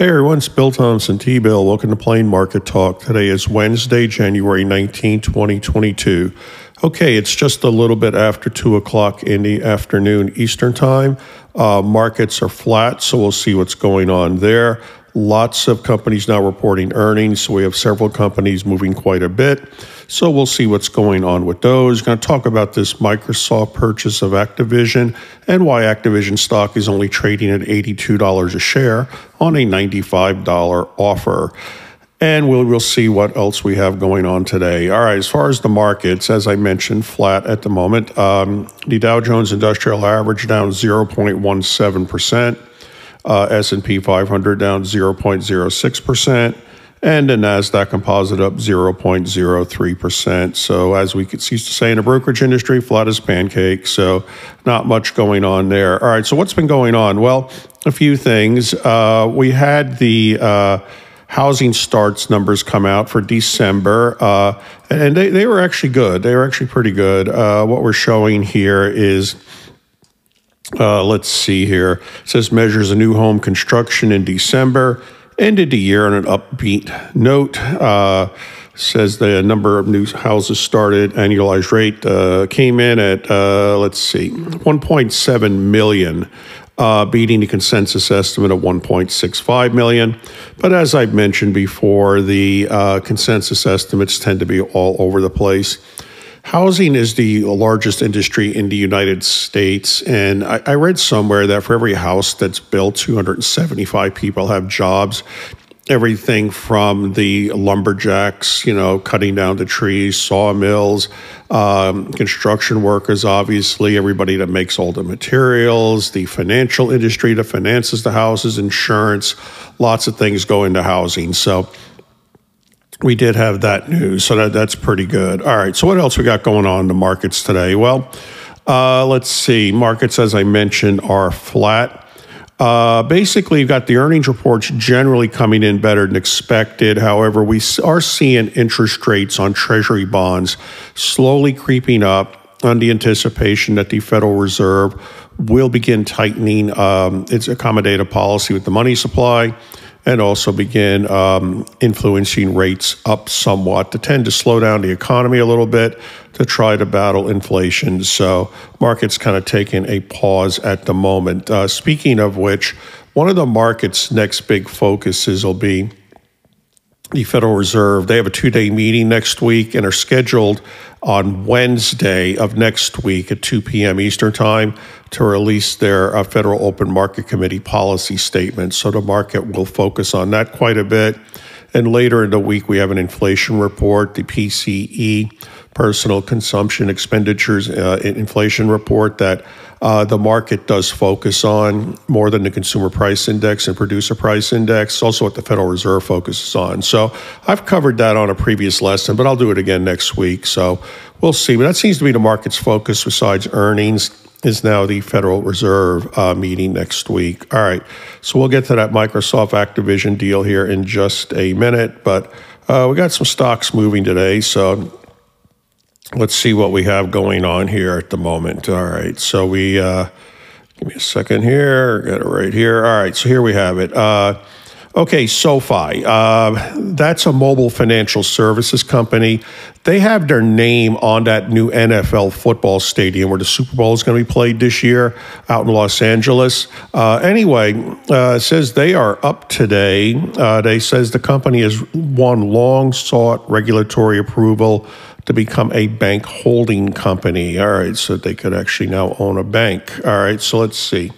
Hey everyone, it's Bill Thompson, T Bill. Welcome to Plain Market Talk. Today is Wednesday, January 19, 2022. Okay, it's just a little bit after 2 o'clock in the afternoon Eastern Time. Uh, markets are flat, so we'll see what's going on there. Lots of companies now reporting earnings. So we have several companies moving quite a bit. So we'll see what's going on with those. Going to talk about this Microsoft purchase of Activision and why Activision stock is only trading at $82 a share on a $95 offer. And we'll, we'll see what else we have going on today. All right, as far as the markets, as I mentioned, flat at the moment. Um, the Dow Jones Industrial Average down 0.17%. Uh, S&P 500 down 0.06%, and the Nasdaq Composite up 0.03%. So as we could used to say in the brokerage industry, flat as pancake. So not much going on there. All right. So what's been going on? Well, a few things. Uh, we had the uh, housing starts numbers come out for December, uh, and they, they were actually good. They were actually pretty good. Uh, what we're showing here is uh, let's see here. It says measures a new home construction in December. Ended the year on an upbeat note. Uh, says the number of new houses started, annualized rate uh, came in at, uh, let's see, 1.7 million. Uh, beating the consensus estimate of 1.65 million. But as I've mentioned before, the uh, consensus estimates tend to be all over the place. Housing is the largest industry in the United States. And I, I, read somewhere that for every house that's built, 275 people have jobs. Everything from the lumberjacks, you know, cutting down the trees, sawmills, um, construction workers, obviously, everybody that makes all the materials, the financial industry that finances the houses, insurance, lots of things go into housing. So, we did have that news, so that, that's pretty good. All right, so what else we got going on in the markets today? Well, uh, let's see. Markets, as I mentioned, are flat. Uh, basically, you've got the earnings reports generally coming in better than expected. However, we are seeing interest rates on Treasury bonds slowly creeping up on the anticipation that the Federal Reserve will begin tightening um, its accommodative policy with the money supply and also begin um, influencing rates up somewhat to tend to slow down the economy a little bit to try to battle inflation. So, markets kind of taking a pause at the moment. Uh, speaking of which, one of the market's next big focuses will be the Federal Reserve. They have a two day meeting next week and are scheduled on Wednesday of next week at 2 p.m. Eastern Time to release their uh, Federal Open Market Committee policy statement. So the market will focus on that quite a bit. And later in the week, we have an inflation report, the PCE, Personal Consumption Expenditures uh, Inflation Report, that uh, the market does focus on more than the Consumer Price Index and Producer Price Index, also what the Federal Reserve focuses on. So I've covered that on a previous lesson, but I'll do it again next week. So we'll see. But that seems to be the market's focus besides earnings is now the Federal Reserve uh, meeting next week. All right, so we'll get to that Microsoft Activision deal here in just a minute, but uh, we got some stocks moving today, so let's see what we have going on here at the moment. All right, so we uh, give me a second here, got it right here. All right, so here we have it. Uh, Okay, SoFi. Uh, that's a mobile financial services company. They have their name on that new NFL football stadium where the Super Bowl is going to be played this year out in Los Angeles. Uh, anyway, uh, says they are up today. Uh, they says the company has won long sought regulatory approval to become a bank holding company. All right, so they could actually now own a bank. All right, so let's see.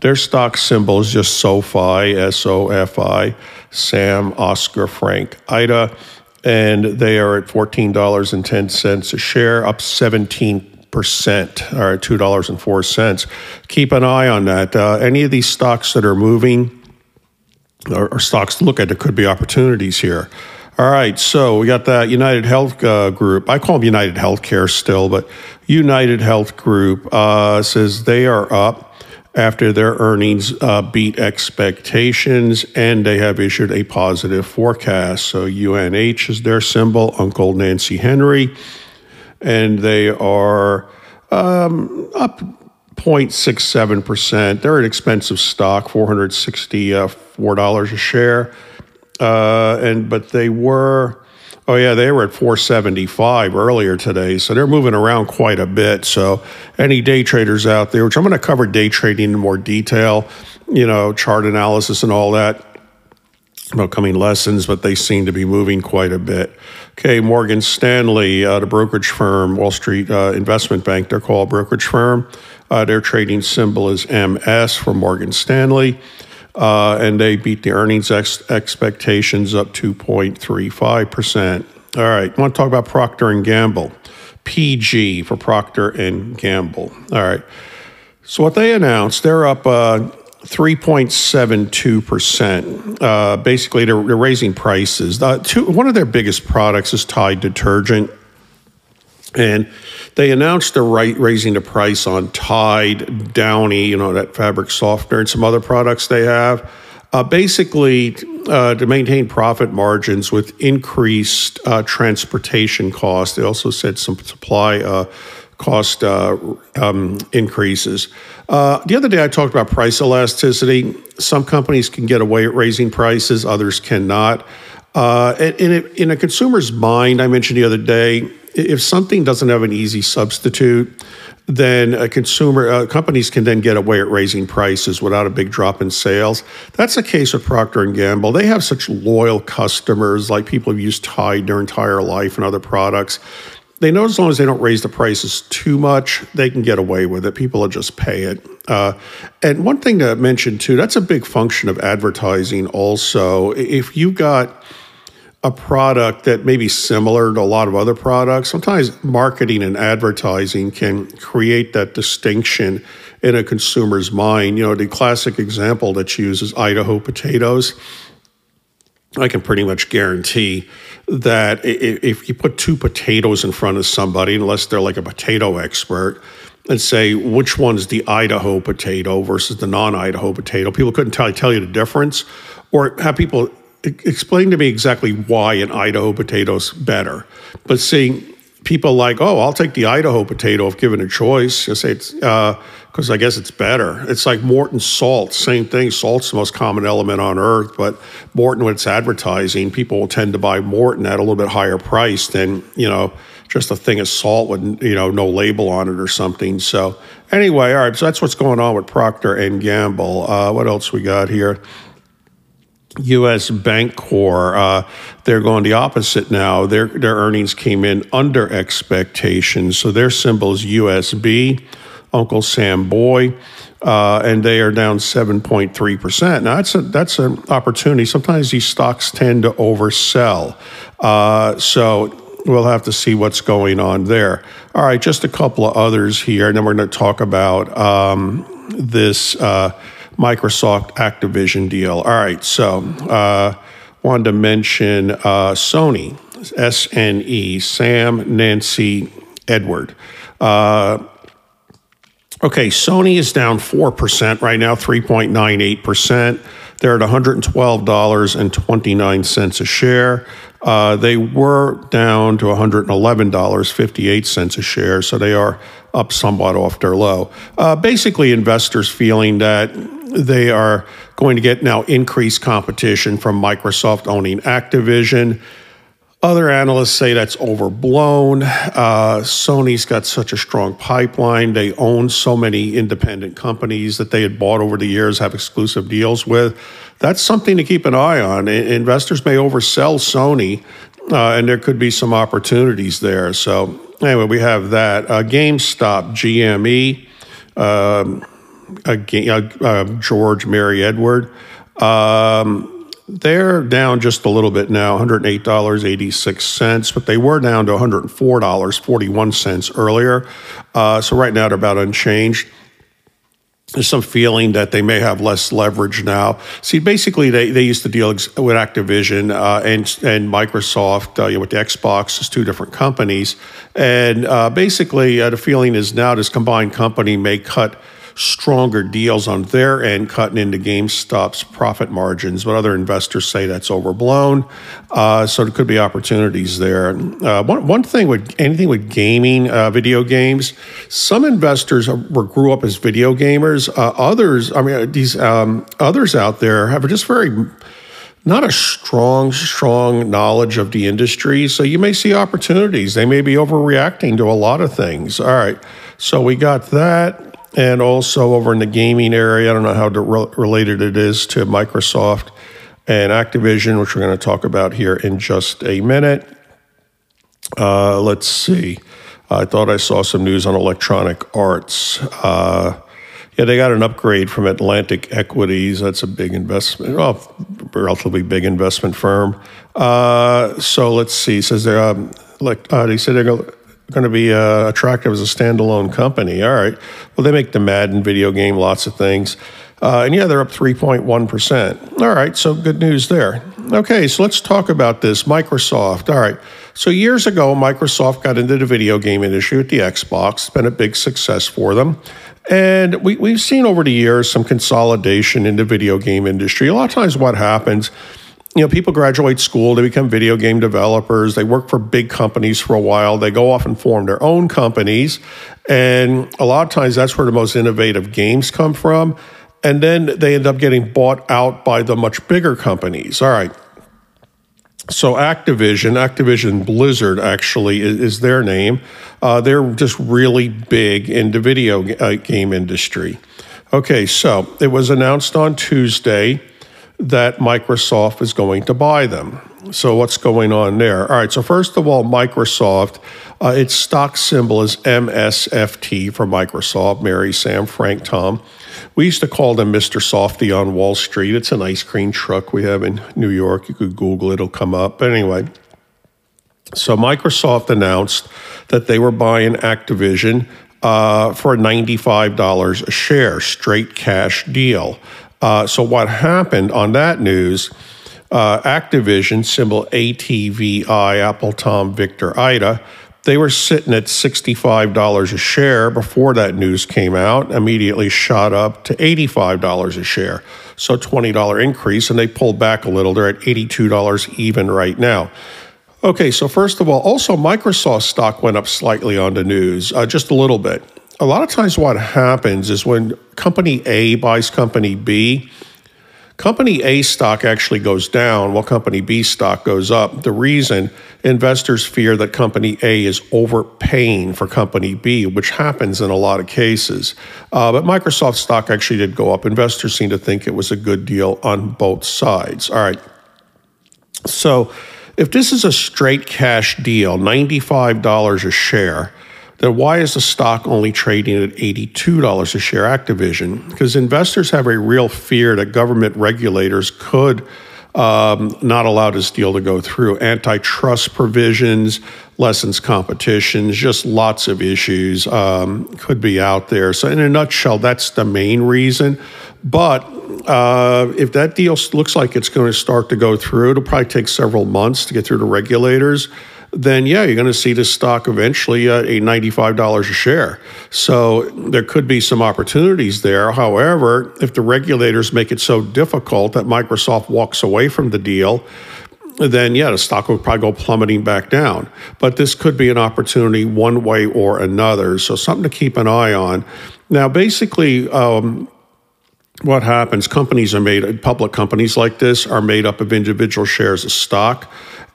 Their stock symbol is just SoFi, S O F I, Sam, Oscar, Frank, Ida, and they are at $14.10 a share, up 17 percent or two dollars and four cents. Keep an eye on that. Uh, any of these stocks that are moving or, or stocks to look at, there could be opportunities here. All right, so we got that United Health uh, Group. I call them United Healthcare still, but United Health Group uh, says they are up after their earnings uh, beat expectations and they have issued a positive forecast. So UNH is their symbol, Uncle Nancy Henry, and they are um, up 0.67%. They're an expensive stock, $464 a share. Uh, and but they were oh yeah they were at 475 earlier today so they're moving around quite a bit. So any day traders out there which i'm going to cover day trading in more detail you know chart analysis and all that upcoming lessons but they seem to be moving quite a bit. Okay morgan stanley uh, the brokerage firm wall street uh, investment bank they're called brokerage firm. Uh, their trading symbol is ms for morgan stanley uh, and they beat the earnings ex- expectations up 2.35%. All right, I want to talk about Procter and Gamble. PG for Procter and Gamble. All right. So what they announced, they're up uh, 3.72%. Uh, basically, they're, they're, raising prices. Uh, two, one of their biggest products is Tide detergent. And they announced they're right, raising the price on Tide, Downy, you know, that fabric softener, and some other products they have. Uh, basically, uh, to maintain profit margins with increased uh, transportation costs. They also said some supply uh, cost uh, um, increases. Uh, the other day, I talked about price elasticity. Some companies can get away at raising prices, others cannot. in, in a consumer's mind, I mentioned the other day, if something doesn't have an easy substitute, then a consumer uh, companies can then get away at raising prices without a big drop in sales. That's the case with Procter and Gamble. They have such loyal customers, like people who've used Tide their entire life and other products. They know as long as they don't raise the prices too much, they can get away with it. People will just pay it. Uh, and one thing to mention too, that's a big function of advertising. Also, if you've got a product that may be similar to a lot of other products, sometimes marketing and advertising can create that distinction in a consumer's mind. You know, the classic example that's used is Idaho potatoes. I can pretty much guarantee that if you put two potatoes in front of somebody, unless they're like a potato expert, and say which one's the Idaho potato versus the non Idaho potato, people couldn't tell, tell you the difference. Or have people explain to me exactly why an Idaho potato's better. But seeing people like, oh, I'll take the Idaho potato if given a choice. I say it's because uh, I guess it's better. It's like Morton salt, same thing. Salt's the most common element on earth, but Morton, when it's advertising, people will tend to buy Morton at a little bit higher price than you know just a thing of salt with you know no label on it or something. So anyway, all right. So that's what's going on with Procter and Gamble. Uh, what else we got here? U.S. Bancorp, uh, they're going the opposite now. Their their earnings came in under expectations, so their symbol is USB. Uncle Sam Boy, uh, and they are down seven point three percent. Now that's a that's an opportunity. Sometimes these stocks tend to oversell, uh, so we'll have to see what's going on there. All right, just a couple of others here, and then we're going to talk about um, this uh, Microsoft Activision deal. All right, so uh, wanted to mention uh, Sony, S N E, Sam, Nancy, Edward. Uh, okay, Sony is down 4% right now, 3.98%. They're at $112.29 a share. Uh, they were down to $111.58 a share, so they are up somewhat off their low. Uh, basically, investors feeling that they are going to get now increased competition from Microsoft owning Activision. Other analysts say that's overblown. Uh, Sony's got such a strong pipeline. They own so many independent companies that they had bought over the years, have exclusive deals with. That's something to keep an eye on. Investors may oversell Sony, uh, and there could be some opportunities there. So, anyway, we have that. Uh, GameStop, GME. Um, uh, uh, George Mary Edward. Um, They're down just a little bit now, $108.86, but they were down to $104.41 earlier. Uh, so right now they're about unchanged there's some feeling that they may have less leverage now. See, basically, they, they used to deal with Activision uh, and and Microsoft uh, you know, with the Xbox as two different companies, and uh, basically, uh, the feeling is now this combined company may cut stronger deals on their end, cutting into GameStop's profit margins. But other investors say that's overblown. Uh, so there could be opportunities there. Uh, one, one thing with anything with gaming, uh, video games, some investors were, grew up as video gamers. Uh, others, I mean, these um, others out there have just very not a strong, strong knowledge of the industry. So you may see opportunities. They may be overreacting to a lot of things. All right. So we got that and also over in the gaming area. I don't know how related it is to Microsoft and Activision, which we're going to talk about here in just a minute. Uh, let's see. I thought I saw some news on Electronic Arts. Uh, yeah, they got an upgrade from Atlantic Equities. That's a big investment, well, relatively big investment firm. Uh, so let's see. It says they're, um, like, uh, they said they're going going to be uh, attractive as a standalone company. All right. Well, they make the Madden video game, lots of things. Uh, and yeah, they're up 3.1%. All right. So good news there. Okay. So let's talk about this. Microsoft. All right. So years ago, Microsoft got into the video game industry with the Xbox. It's been a big success for them. And we, we've seen over the years some consolidation in the video game industry. A lot of times, what happens you know, people graduate school, they become video game developers, they work for big companies for a while, they go off and form their own companies. And a lot of times that's where the most innovative games come from. And then they end up getting bought out by the much bigger companies. All right. So Activision, Activision Blizzard actually is, is their name. Uh, they're just really big in the video uh, game industry. Okay, so it was announced on Tuesday that Microsoft is going to buy them. So, what's going on there? All right, so first of all, Microsoft, uh, its stock symbol is MSFT for Microsoft, Mary, Sam, Frank, Tom. We used to call them Mr. Softy on Wall Street. It's an ice cream truck we have in New York. You could Google it, it'll come up. But anyway, so Microsoft announced that they were buying Activision uh, for $95 a share, straight cash deal. Uh, so what happened on that news? Uh, Activision, symbol ATVI, Apple Tom Victor Ida, they were sitting at $65 a share before that news came out, immediately shot up to $85 a share. So $20 increase, and they pulled back a little. They're at $82 even right now. Okay, so first of all, also Microsoft stock went up slightly on the news, uh, just a little bit a lot of times what happens is when company A buys company B, company A stock actually goes down while company B stock goes up. The reason investors fear that company A is overpaying for company B, which happens in a lot of cases. Uh, but Microsoft stock actually did go up. Investors seem to think it was a good deal on both sides. All right. So if this is a straight cash deal, $95 a share, then why is the stock only trading at $82 a share Activision? Because investors have a real fear that government regulators could um, not allow this deal to go through. Antitrust provisions, lessons competitions, just lots of issues um, could be out there. So, in a nutshell, that's the main reason. But uh, if that deal looks like it's going to start to go through, it'll probably take several months to get through the regulators then yeah, you're going to see this stock eventually at a $95 a share. So there could be some opportunities there. However, if the regulators make it so difficult that Microsoft walks away from the deal, then yeah, the stock will probably go plummeting back down. But this could be an opportunity one way or another. So something to keep an eye on. Now, basically, um, what happens? Companies are made, public companies like this are made up of individual shares of stock.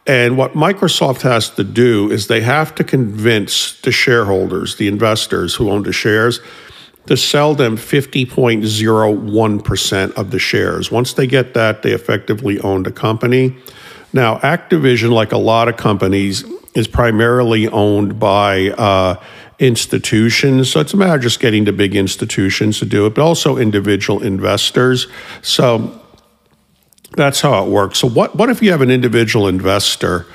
And what Microsoft has to do is they have to convince the shareholders, the investors who own the shares, to sell them 50.01% of the shares. Once they get that, they effectively own the company. Now, Activision, like a lot of companies, is primarily owned by uh, institutions. So it's a matter of just getting the big institutions to do it, but also individual investors. So That's how it works. So, what, what if you have an individual investor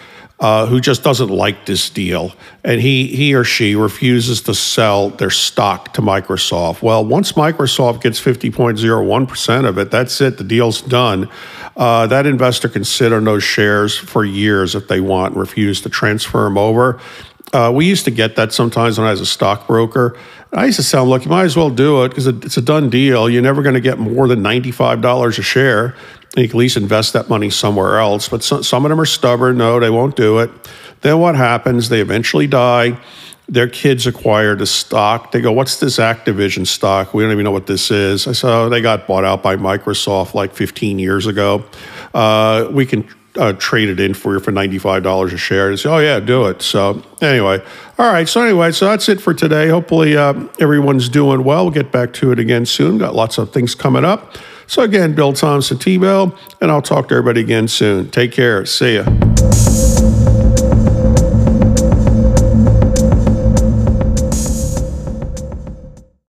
uh, who just doesn't like this deal and he, he or she refuses to sell their stock to Microsoft? Well, once Microsoft gets 50.01% of it, that's it, the deal's done. Uh, that investor can sit on those shares for years if they want and refuse to transfer them over. Uh, we used to get that sometimes when I was a stockbroker. I used to sound like you might as well do it because it's a done deal. You're never going to get more than $95 a share. And you can at least invest that money somewhere else. But some, some of them are stubborn. No, they won't do it. Then what happens? They eventually die. Their kids acquire the stock. They go, What's this Activision stock? We don't even know what this is. I said, Oh, they got bought out by Microsoft like 15 years ago. Uh, we can uh, trade it in for you for $95 a share. And say, oh, yeah, do it. So, anyway, all right. So, anyway, so that's it for today. Hopefully, uh, everyone's doing well. We'll get back to it again soon. Got lots of things coming up. So, again, Bill Thompson T Bell, and I'll talk to everybody again soon. Take care. See ya.